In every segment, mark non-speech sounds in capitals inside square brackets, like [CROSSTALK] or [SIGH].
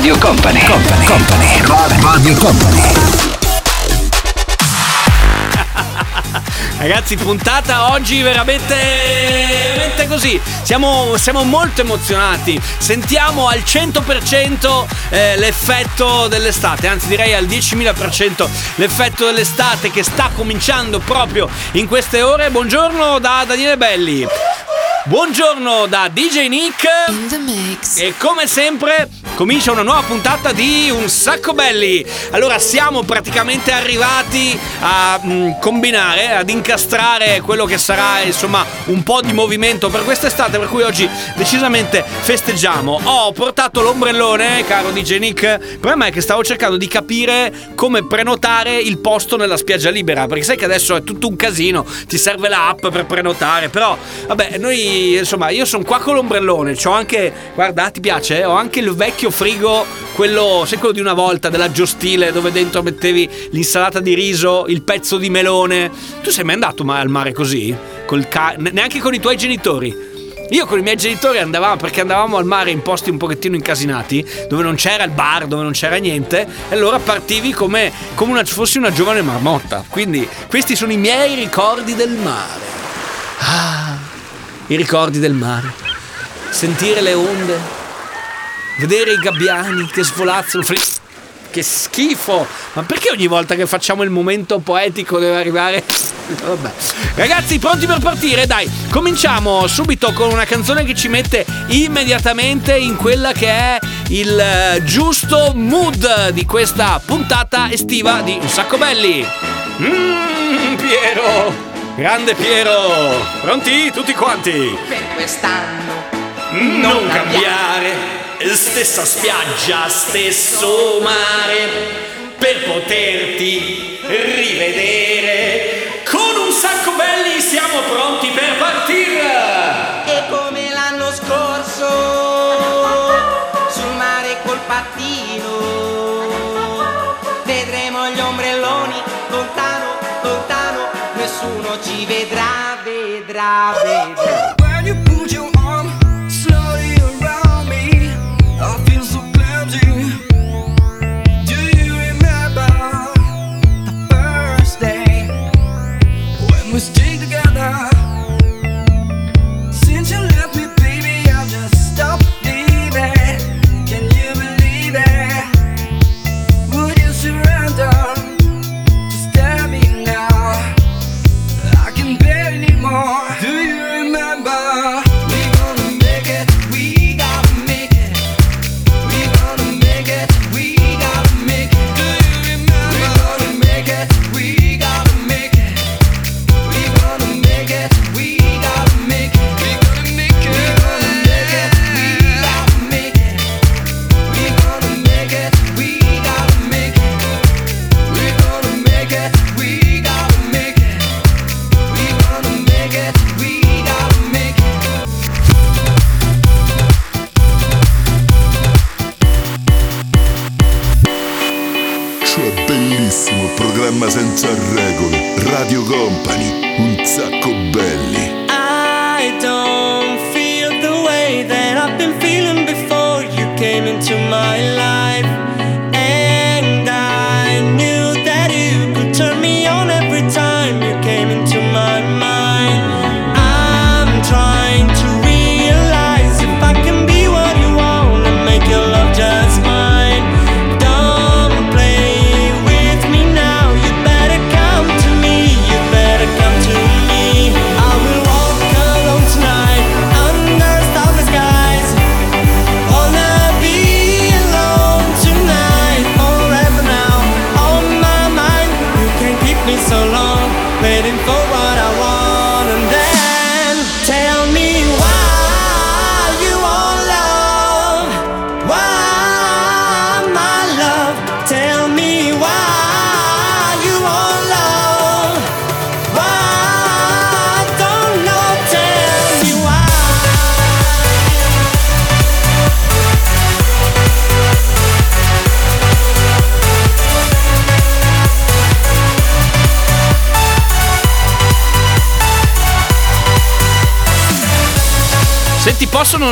Radio Company, Company, Company, Radio Company. Ragazzi, puntata oggi veramente, veramente così. Siamo, siamo molto emozionati. Sentiamo al 100% eh, l'effetto dell'estate, anzi direi al 10.000% l'effetto dell'estate che sta cominciando proprio in queste ore. Buongiorno da Daniele Belli. Buongiorno da DJ Nick. E come sempre comincia una nuova puntata di Un sacco belli. Allora siamo praticamente arrivati a mm, combinare, ad incastrare quello che sarà insomma un po' di movimento per quest'estate, per cui oggi decisamente festeggiamo. Ho portato l'ombrellone, caro DJ Nick. Il problema è che stavo cercando di capire come prenotare il posto nella spiaggia libera, perché sai che adesso è tutto un casino, ti serve l'app per prenotare, però vabbè, noi insomma, io sono qua con l'ombrellone, c'ho anche, guarda, ti piace? Ho anche il vecchio frigo, quello, sai quello di una volta, della Giostile, dove dentro mettevi l'insalata di riso, il pezzo di melone. Tu sei mai andato ma- al mare così? Ca- neanche con i tuoi genitori? Io con i miei genitori andavamo perché andavamo al mare in posti un pochettino incasinati, dove non c'era il bar, dove non c'era niente, e allora partivi come, come una, fossi una giovane marmotta. Quindi questi sono i miei ricordi del mare. Ah, i ricordi del mare. Sentire le onde, vedere i gabbiani che svolazzano. Che schifo! Ma perché ogni volta che facciamo il momento poetico deve arrivare. [LAUGHS] Vabbè. Ragazzi, pronti per partire? Dai, cominciamo subito con una canzone che ci mette immediatamente in quella che è il eh, giusto mood di questa puntata estiva di Un sacco belli. Mmm, Piero! Grande Piero! Pronti tutti quanti? per quest'anno Non cambiare, stessa spiaggia, stesso mare, per poterti rivedere. Con un sacco belli siamo pronti per partire. e come l'anno scorso sul mare col pattino vedremo gli ombrelloni lontano lontano nessuno ci vedrà vedrà vedrà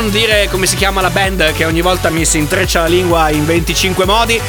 non dire come si chiama la band che ogni volta mi si intreccia la lingua in 25 modi?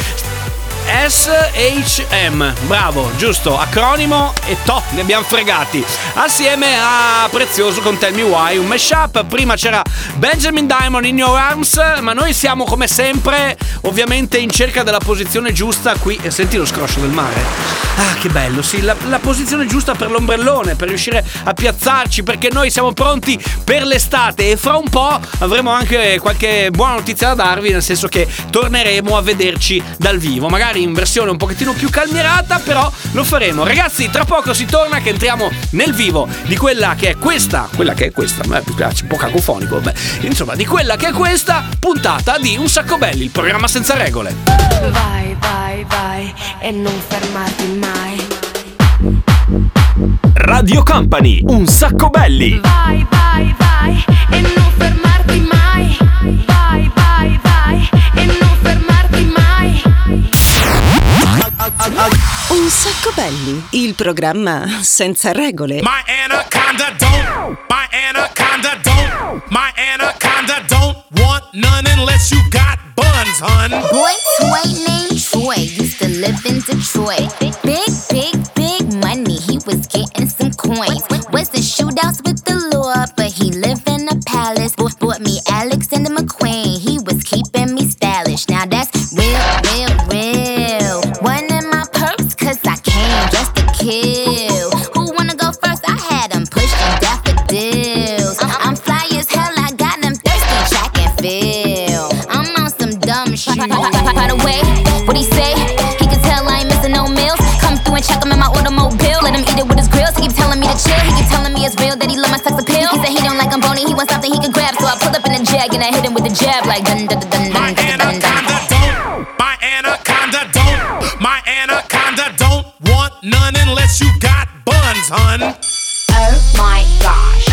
SHM, bravo, giusto, acronimo e to, ne abbiamo fregati. Assieme a Prezioso con Tell Me Why, un mashup. Prima c'era Benjamin Diamond in Your Arms, ma noi siamo come sempre, ovviamente in cerca della posizione giusta qui. E senti lo scroscio del mare. Ah, che bello, sì, la, la posizione giusta per l'ombrellone, per riuscire a piazzarci, perché noi siamo pronti per l'estate e fra un po' avremo anche qualche buona notizia da darvi, nel senso che torneremo a vederci dal vivo, magari in versione un pochettino più calmierata, però lo faremo. Ragazzi, tra poco si torna che entriamo nel vivo di quella che è questa, quella che è questa, a me piace un po' cacofonico, vabbè. Insomma, di quella che è questa puntata di Un sacco belli, il programma senza regole. Vai, vai, vai e non fermarti mai. Radio Company, un sacco belli. Vai, vai, vai e non fermarti mai. Vai, vai, vai e non fermarti mai. Un sacco belli, il programma senza regole. My anaconda don't, my anaconda don't, my anaconda don't want none unless you got buns, hun. Boy toy named Troy used to live in Detroit. Big, big, big money, he was getting some coins. Wasn't shootouts with the law, but he lived in a palace. Bought, bought me Alexander McQueen, he was keeping me stylish. Now that's real, real, real. Kill. Who wanna go first? I had him pushing daffodils. I'm fly as hell, I got him thirsty, track and field. I'm on some dumb shit. By the way, what he say? He can tell I ain't missing no meals. Come through and check him in my automobile. Let him eat it with his grills. He keep telling me to chill. He keep telling me it's real that he love my sex appeal. He said he don't like I'm bony. He wants something he can grab. So I pull up in a jag and I hit him with a jab like dun dun dun dun dun dun dun dun. Hun. Oh my gosh,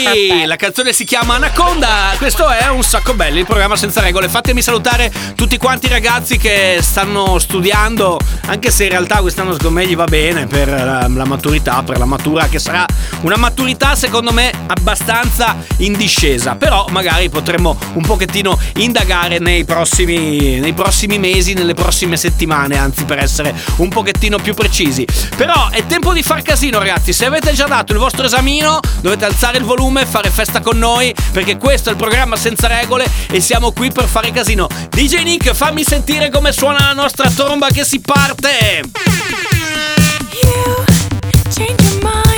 Nicky, la canzone si chiama Anaconda. Questo è un sacco bello, il programma senza regole. Fatemi salutare tutti quanti i ragazzi che stanno studiando, anche se in realtà quest'anno secondo me gli va bene per la, la maturità, per la matura, che sarà una maturità secondo me abbastanza in discesa. Però magari potremmo un pochettino indagare nei prossimi, nei prossimi mesi, nelle prossime settimane, anzi per essere un pochettino più precisi. Però è tempo di far casino ragazzi, se avete già dato il vostro esamino dovete alzare il volume, fare festa con noi, perché questo è il programma senza regole e siamo qui per fare casino. DJ Nick, fammi sentire come suona la nostra tromba che si parte! You change your mind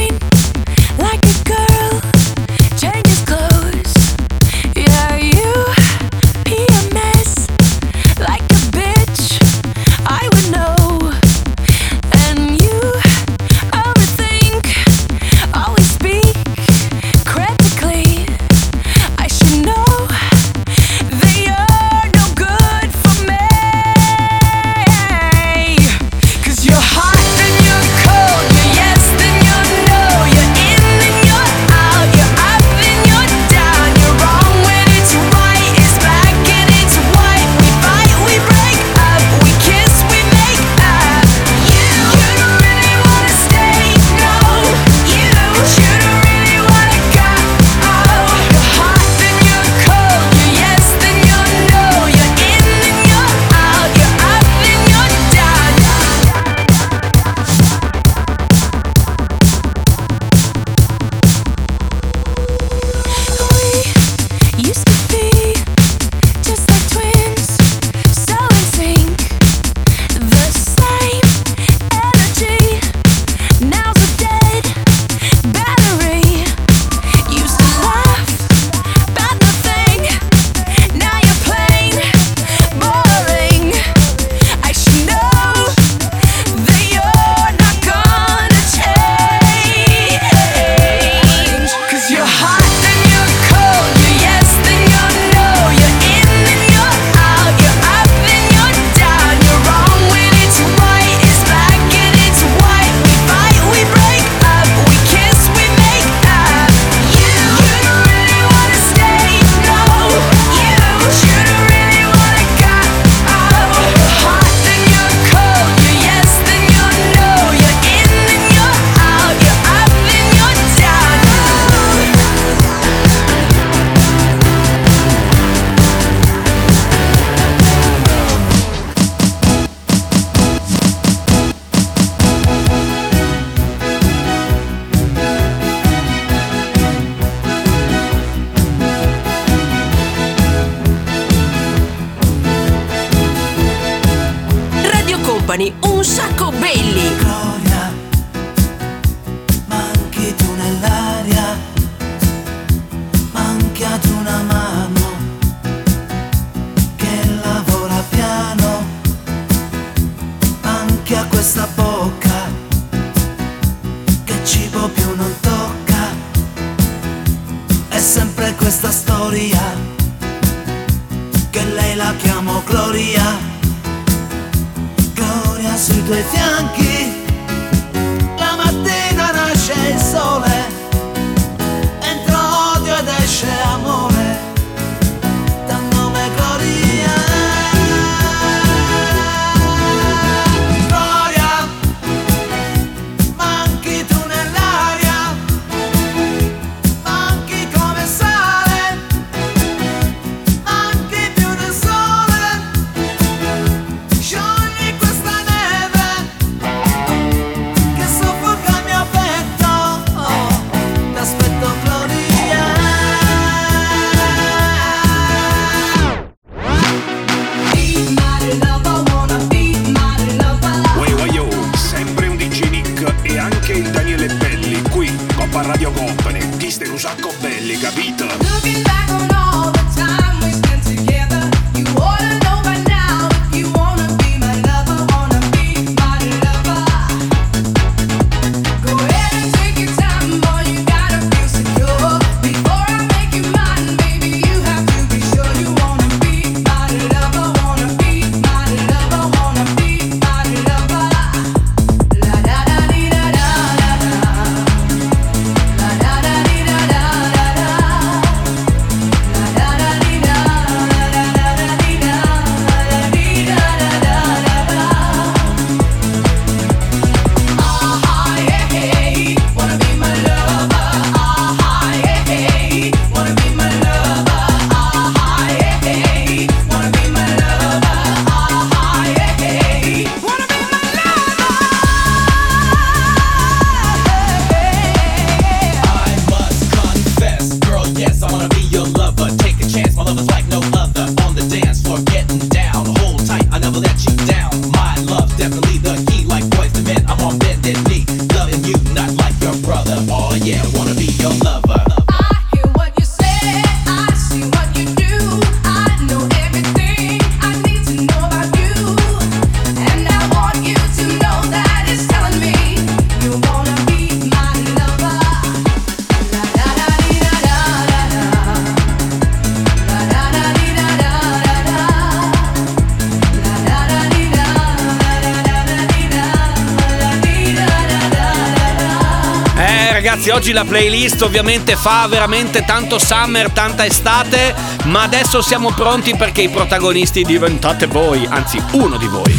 ragazzi, oggi la playlist ovviamente fa veramente tanto summer, tanta estate, ma adesso siamo pronti perché i protagonisti diventate voi, anzi uno di voi.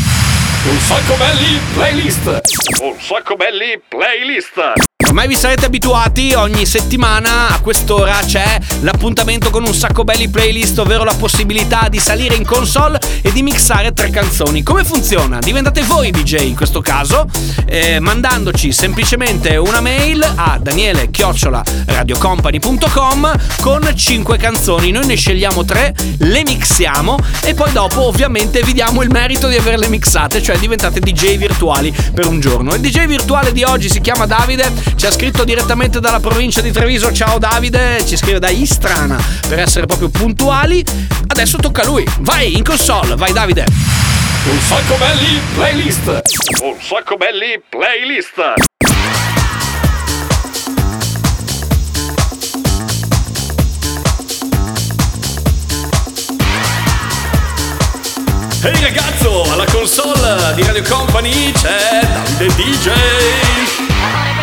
Un sacco belli playlist. Un sacco belli playlist. Ormai vi sarete abituati, ogni settimana a quest'ora c'è l'appuntamento con un sacco belli playlist, ovvero la possibilità di salire in console e di mixare tre canzoni. Come funziona? Diventate voi DJ in questo caso, eh, mandandoci semplicemente una mail a daniele radiocompany.com con 5 canzoni. Noi ne scegliamo tre, le mixiamo e poi dopo ovviamente vi diamo il merito di averle mixate, cioè diventate DJ virtuali per un giorno. Il DJ virtuale di oggi si chiama Davide, ci ha scritto direttamente dalla provincia di Treviso. Ciao Davide, ci scrive da Istrana per essere proprio puntuali. Adesso tocca a lui. Vai in console, vai Davide. Un sacco belli playlist. Un sacco belli playlist. Ehi ragazzo, alla console di Radio Company c'è Davide DJ.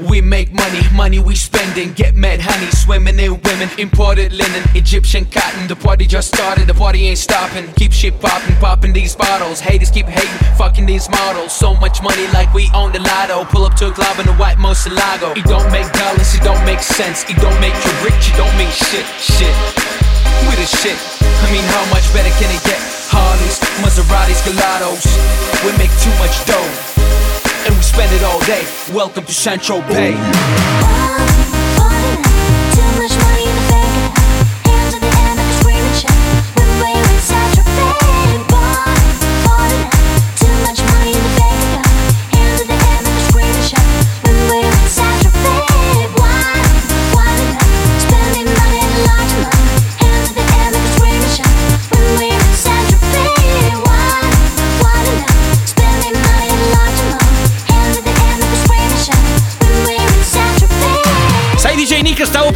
We make money, money we spending. Get mad honey, swimming in women. Imported linen, Egyptian cotton. The party just started, the party ain't stopping. Keep shit popping, popping these bottles. Haters keep hating, fucking these models. So much money like we own the lotto. Pull up to a club in a white Moselago. It don't make dollars, it don't make sense. It don't make you rich, it don't mean shit, shit. We the shit. I mean, how much better can it get? Harleys, Maseratis, Gelatos. We make too much dough and we spend it all day. Welcome to Central Bay.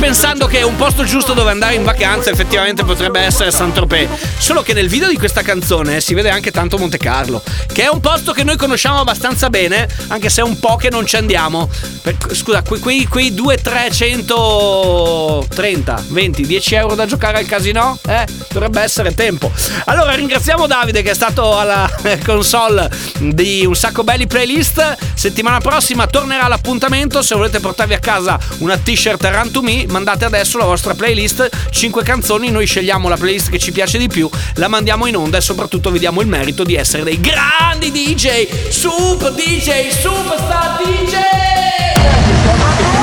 Pensando che un posto giusto dove andare in vacanza effettivamente potrebbe essere Saint-Tropez. Solo che nel video di questa canzone si vede anche tanto Monte Carlo, che è un posto che noi conosciamo abbastanza bene, anche se è un po' che non ci andiamo. Per- scusa, que- quei, quei 2, 330, 20, 10 euro da giocare al casino? Eh, dovrebbe essere tempo. Allora ringraziamo Davide che è stato alla [LAUGHS] console di Un Sacco Belli Playlist. Settimana prossima tornerà l'appuntamento. Se volete portarvi a casa una t-shirt Run to Me, mandate adesso la vostra playlist. 5 canzoni, noi scegliamo la playlist che ci piace di più, la mandiamo in onda e soprattutto vi diamo il merito di essere dei grandi DJ, super DJ, superstar DJ!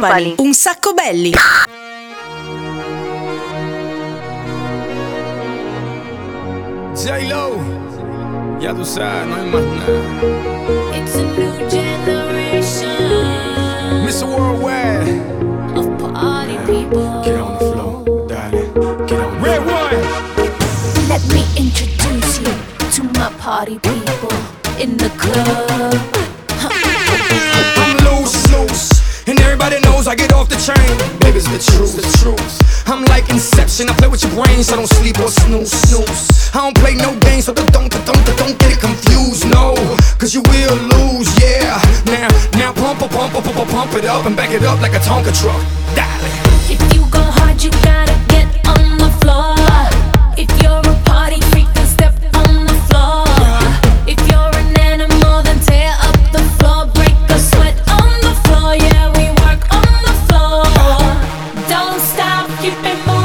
Radio Company. Un sacco belli. J-Lo, ya tú sabes, no hay más nada. It's a new generation Mr. Worldwide, of party people. get on the floor, darling, get on. Red one. Let me introduce you to my party people in the club. Chain. Baby, it's the truth, the truth. I'm like Inception. I play with your brain, so don't sleep or snooze, snooze. I don't play no games, so don't, don't, don't, don't get it confused. No, cause you will lose, yeah. Now, now pump, pump, pump, pump, pump, pump it up and back it up like a Tonka truck. Dale. If you go hard, you gotta get on the floor. Keep it moving.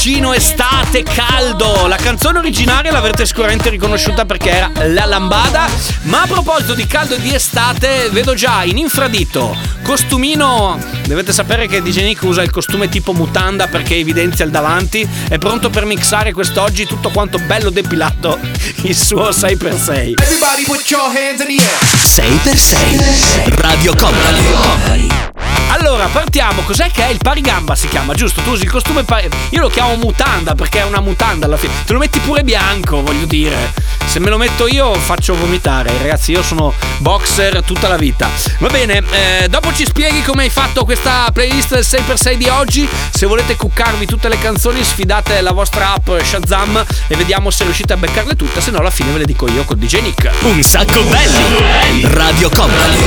Bacino, estate, caldo. La canzone originaria l'avrete sicuramente riconosciuta perché era La Lambada. Ma a proposito di caldo e di estate, vedo già in infradito, costumino. Dovete sapere che DJ Nick usa il costume tipo mutanda perché evidenzia il davanti. È pronto per mixare quest'oggi tutto quanto bello depilato. Il suo 6x6. Everybody put your hands in the air. 6x6 Radio Company. Allora, partiamo. Cos'è che è il parigamba? Si chiama, giusto? Tu usi il costume pari... Io lo chiamo mutanda perché è una mutanda alla fine. Te lo metti pure bianco, voglio dire. Se me lo metto io faccio vomitare. Ragazzi, io sono boxer tutta la vita. Va bene, eh, dopo ci spieghi come hai fatto questa playlist del 6x6 di oggi. Se volete cuccarvi tutte le canzoni, sfidate la vostra app Shazam e vediamo se riuscite a beccarle tutte. Se no, alla fine ve le dico io con DJ Nick. Un sacco belli. Radio Company.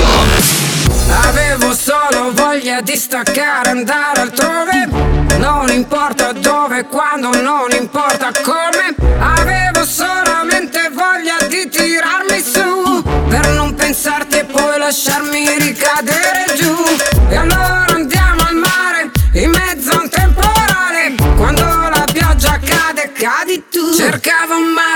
Avevo solo voglia di staccare, andare altrove. Non importa dove, quando, non importa come. Avevo solamente voglia tirarmi su. Per non pensarti e poi lasciarmi ricadere giù. E allora andiamo al mare, in mezzo a un temporale. Quando la pioggia cade, cadi tu. Cercavo un mare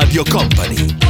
Radio Company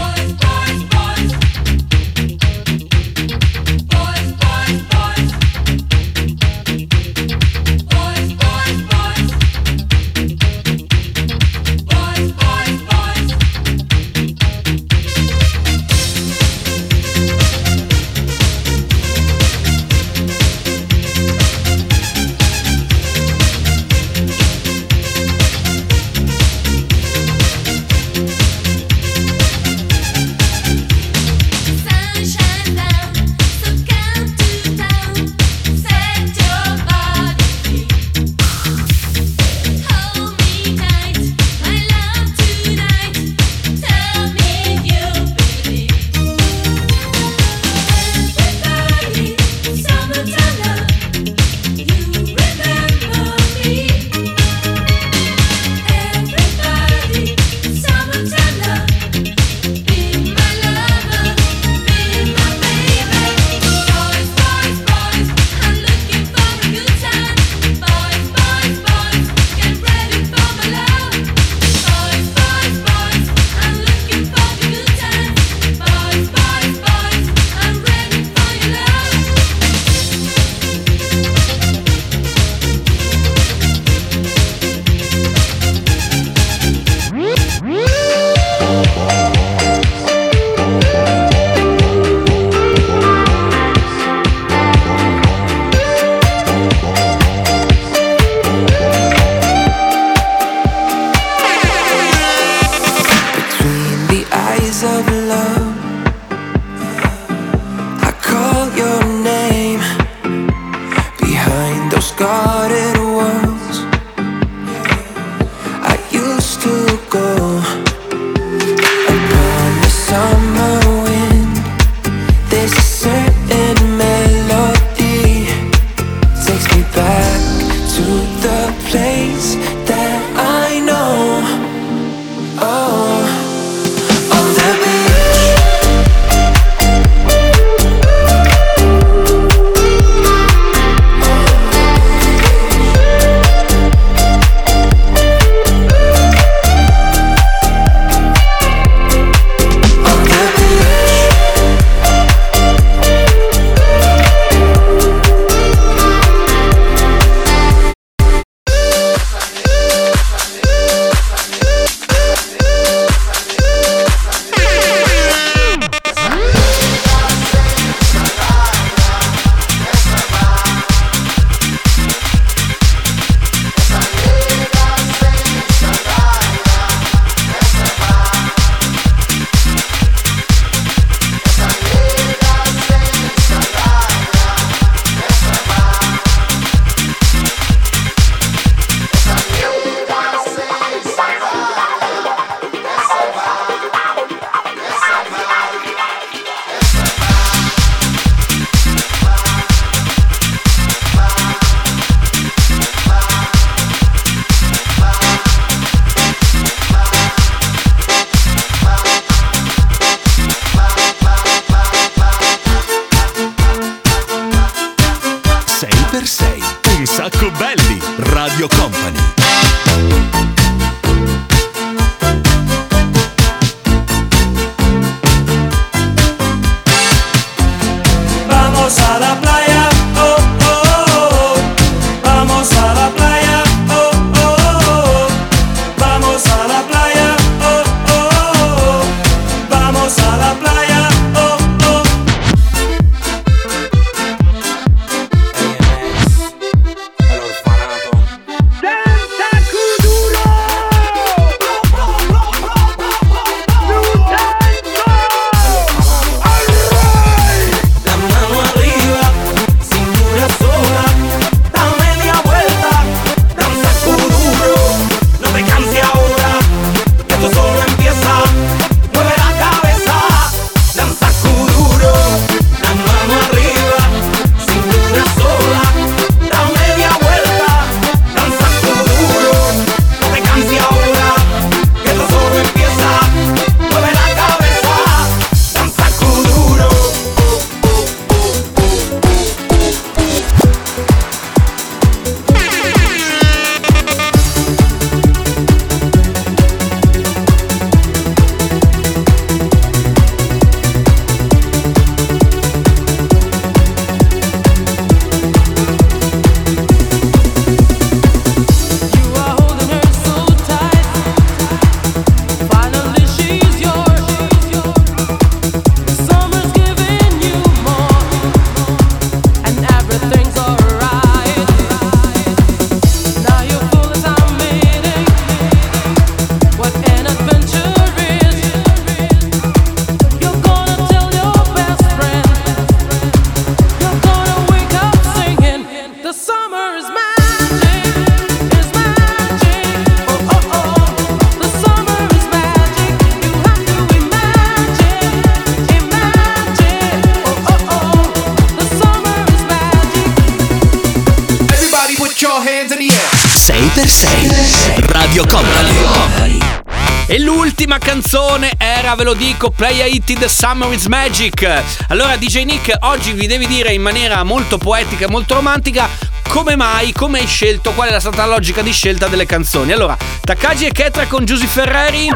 E l'ultima canzone era, ve lo dico, Play It the Summer is Magic. Allora, DJ Nick, oggi vi devi dire in maniera molto poetica e molto romantica come mai, come hai scelto, qual è stata la logica di scelta delle canzoni. Allora, Takagi e Ketra con Giusy Ferreri.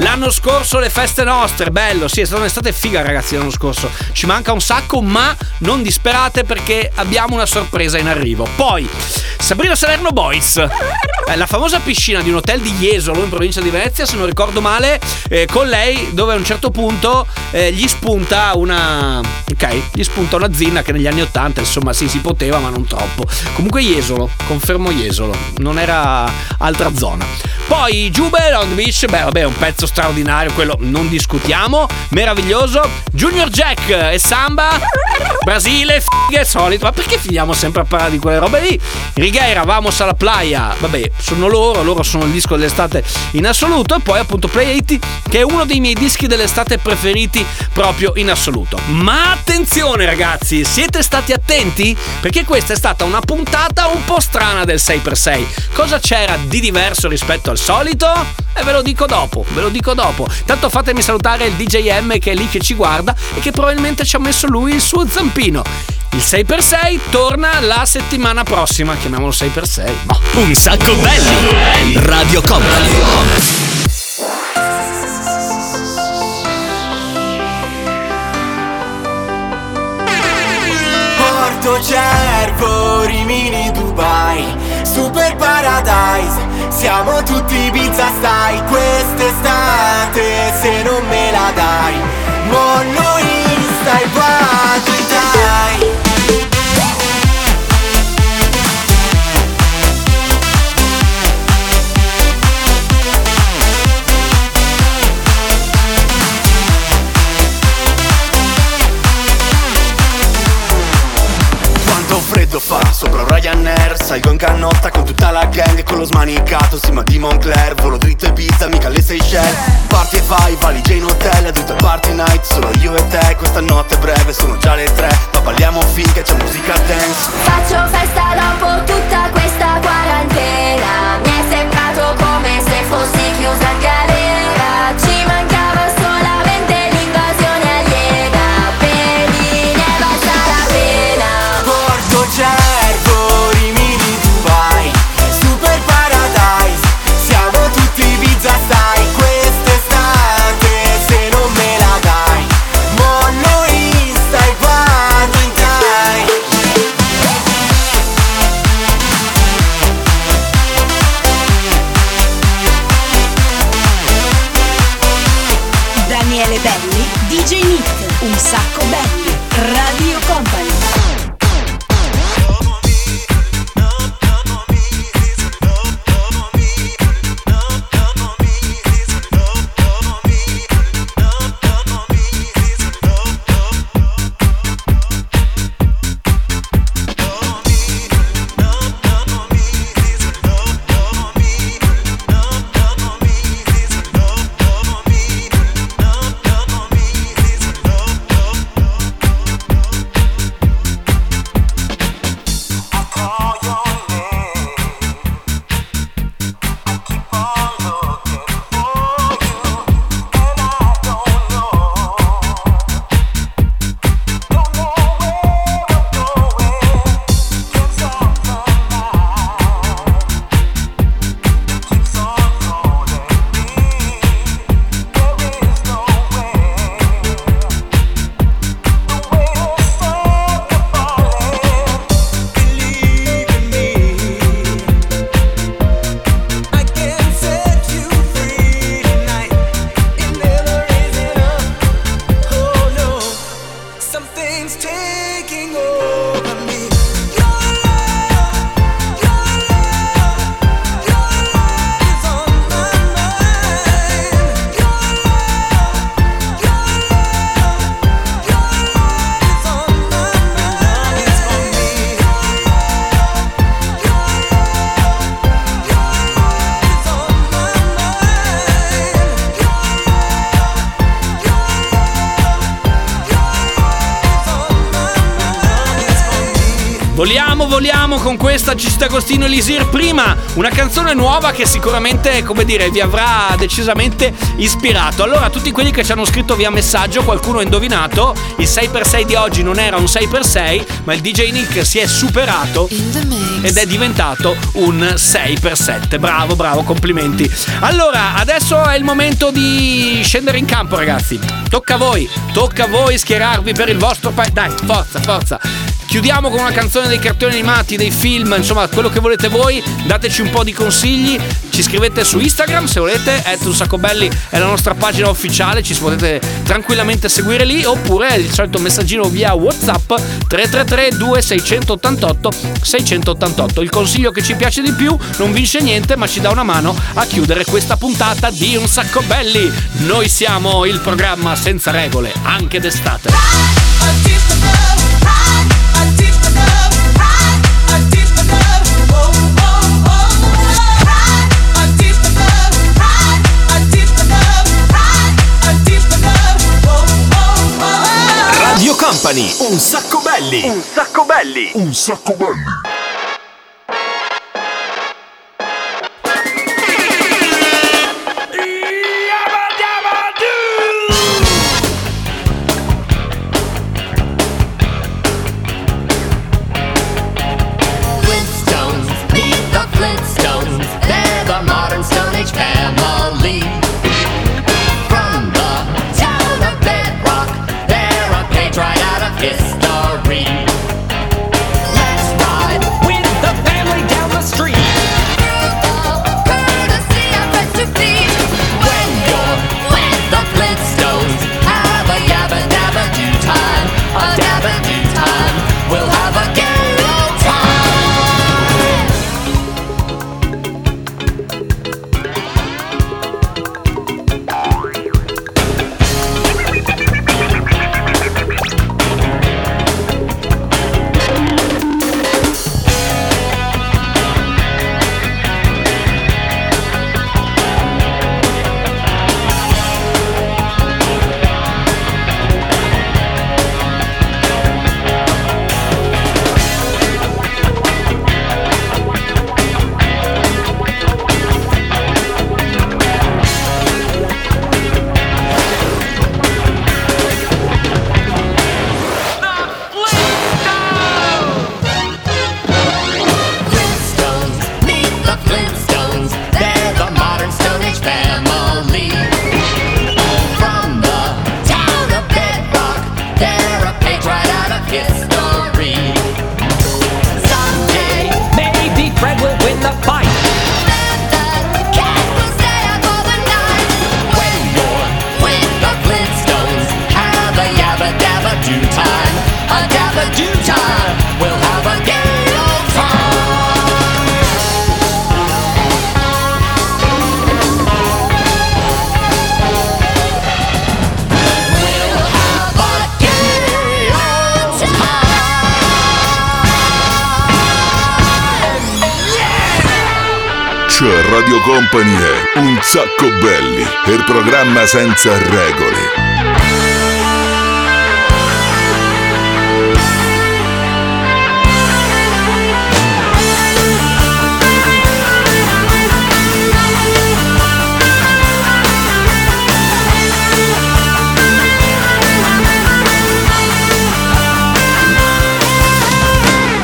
L'anno scorso le feste nostre, bello, sì, è stata un'estate figa ragazzi l'anno scorso. Ci manca un sacco, ma non disperate perché abbiamo una sorpresa in arrivo. Poi, Sabrina Salerno Boys. Eh, La famosa piscina di un hotel di Jesolo in provincia di Venezia, se non ricordo male, eh, con lei dove a un certo punto eh, gli spunta una... Ok, gli spunta una zinna che negli anni 80 insomma sì si poteva ma non troppo. Comunque Jesolo, confermo Jesolo, non era altra zona. Poi Jubel on the Beach, beh vabbè un pezzo straordinario, quello non discutiamo, meraviglioso. Junior Jack e Samba Brasile, fighe, solito. Ma perché finiamo sempre a parlare di quelle robe lì? Righeira, vamos alla playa. Vabbè, sono loro, loro sono il disco dell'estate in assoluto. E poi appunto Play 80, che è uno dei miei dischi dell'estate preferiti proprio in assoluto. Ma attenzione ragazzi, siete stati attenti? Perché questa è stata una puntata un po' strana del 6x6. Cosa c'era di diverso rispetto al solito? E ve lo dico dopo, ve lo dico dopo. Tanto fatemi salutare il DJM che è lì che ci guarda e che probabilmente ci ha messo lui il suo zampino. Il 6x6 torna la settimana prossima, chiamiamolo 6x6. Ma Un sacco belli. Radio Company. Cervo, Rimini, Dubai Super Paradise. Siamo tutti Ibiza stai Quest'estate se non me la dai Mollo Insta e vado sopra un Ryanair Salgo in canotta con tutta la gang con lo smanicato Sì ma di Moncler Volo dritto e pizza mica le Seychelles. Parti e vai, valigia in hotel È tutto il party night Solo io e te Questa notte è breve Sono già le tre Ma balliamo finché c'è musica dance. Faccio festa dopo tutta questa quarantena Belli, DJ Nick, un sacco belli, Radio Company. Voliamo con questa Gista Agostino Elisir. Prima una canzone nuova che sicuramente, come dire, vi avrà decisamente ispirato. Allora, tutti quelli che ci hanno scritto via messaggio, qualcuno ha indovinato. Il 6x6 di oggi non era un 6x6, ma il DJ Nick si è superato ed è diventato un 6x7. Bravo, bravo, complimenti. Allora, adesso è il momento di scendere in campo, ragazzi. Tocca a voi, tocca a voi schierarvi per il vostro paese. Dai, forza, forza. Chiudiamo con una canzone dei cartoni animati, dei film, insomma, quello che volete voi. Dateci un po' di consigli. Ci scrivete su Instagram se volete. At un sacco belli è la nostra pagina ufficiale. Ci potete tranquillamente seguire lì. Oppure il solito messaggino via WhatsApp 333 2688 688. Il consiglio che ci piace di più non vince niente, ma ci dà una mano a chiudere questa puntata di Un sacco belli. Noi siamo il programma senza regole, anche d'estate. Company, un sacco belli. Un sacco belli. Un sacco belli. È Un sacco belli, il programma senza regole.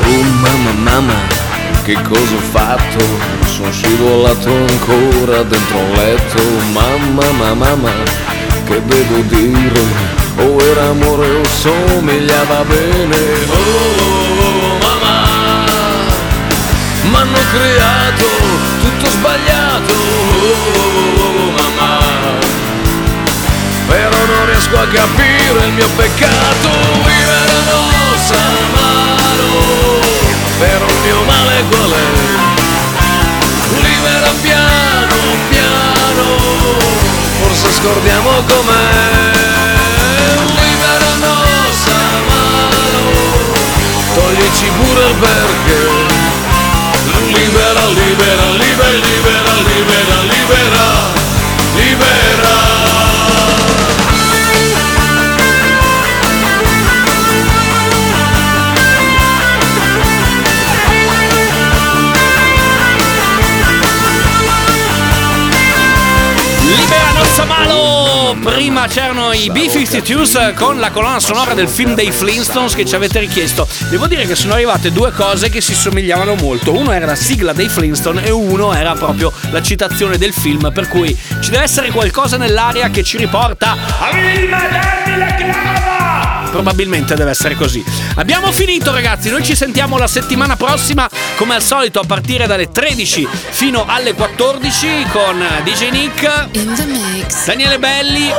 Oh mamma mamma, che cosa ho fatto? Scivolato ancora dentro un letto Mamma mamma mamma, che devo dire? O era amore o somigliava bene Oh mamma, m'hanno creato tutto sbagliato Oh mamma, però non riesco a capire il mio peccato Vivere non sa mano però il mio male qual è? Piano piano forse scordiamo com'è. Libera nostra mano toglici pure il perché. Libera, libera, libera, libera, libera, libera, libera Libera Nostra Malo! Prima c'erano i B-52s con la colonna sonora del film dei Flintstones che ci avete richiesto. Devo dire che sono arrivate due cose che si somigliavano molto. Uno era la sigla dei Flintstone e uno era proprio la citazione del film, per cui ci deve essere qualcosa nell'aria che ci riporta a Probabilmente deve essere così. Abbiamo finito ragazzi, noi ci sentiamo la settimana prossima. Come al solito a partire dalle 13 fino alle 14 con DJ Nick, Daniele Belli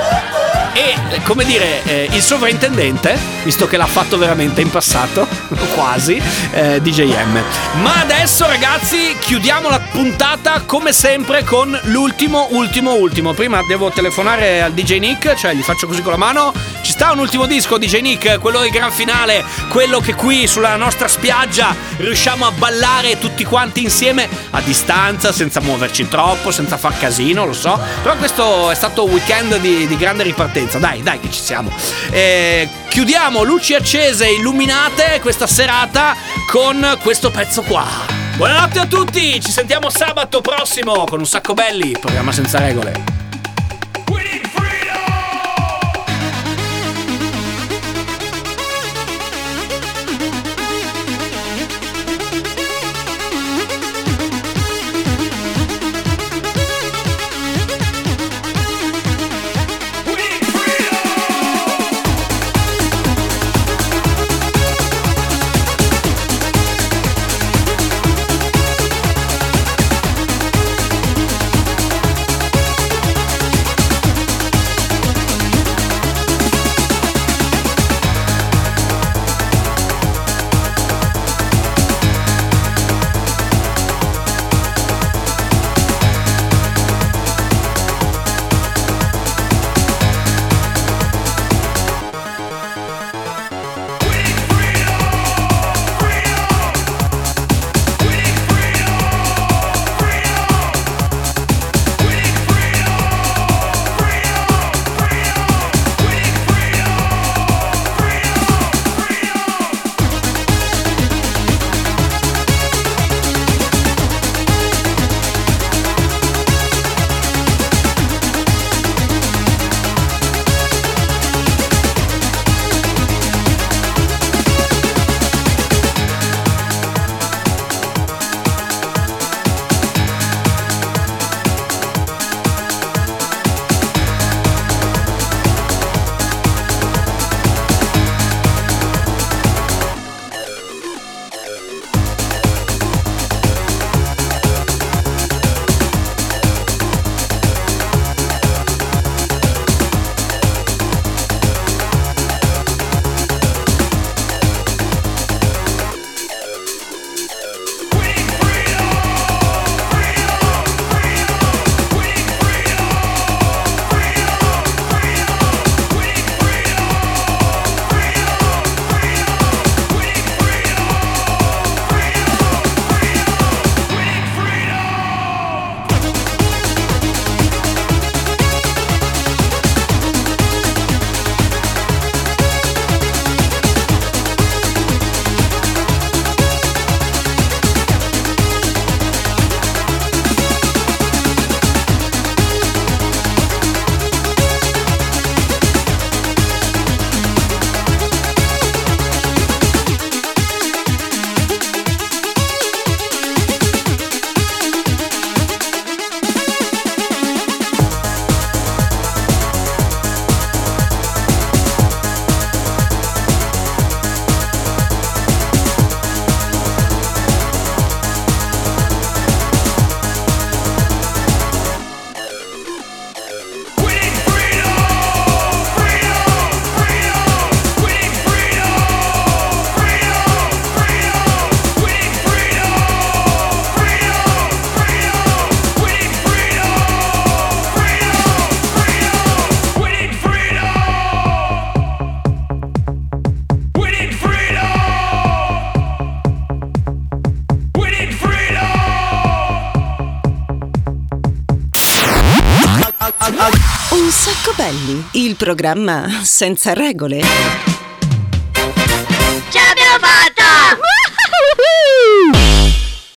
e come dire eh, il sovrintendente, visto che l'ha fatto veramente in passato, [LAUGHS] quasi, eh, DJM. Ma adesso ragazzi chiudiamo la puntata come sempre con l'ultimo, ultimo, ultimo. Prima devo telefonare al DJ Nick, cioè gli faccio così con la mano. Ci sta un ultimo disco DJ Nick, quello del gran finale, quello che qui sulla nostra spiaggia riusciamo a ballare tutti quanti insieme a distanza, senza muoverci troppo, senza far casino, lo so. Però questo è stato un weekend di, di grande ripartenza. Pazienza, dai, dai che ci siamo. Eh, chiudiamo luci accese, illuminate questa serata con questo pezzo qua. Buonanotte a tutti, ci sentiamo sabato prossimo con un sacco belli, programma senza regole. Belli, il programma senza regole.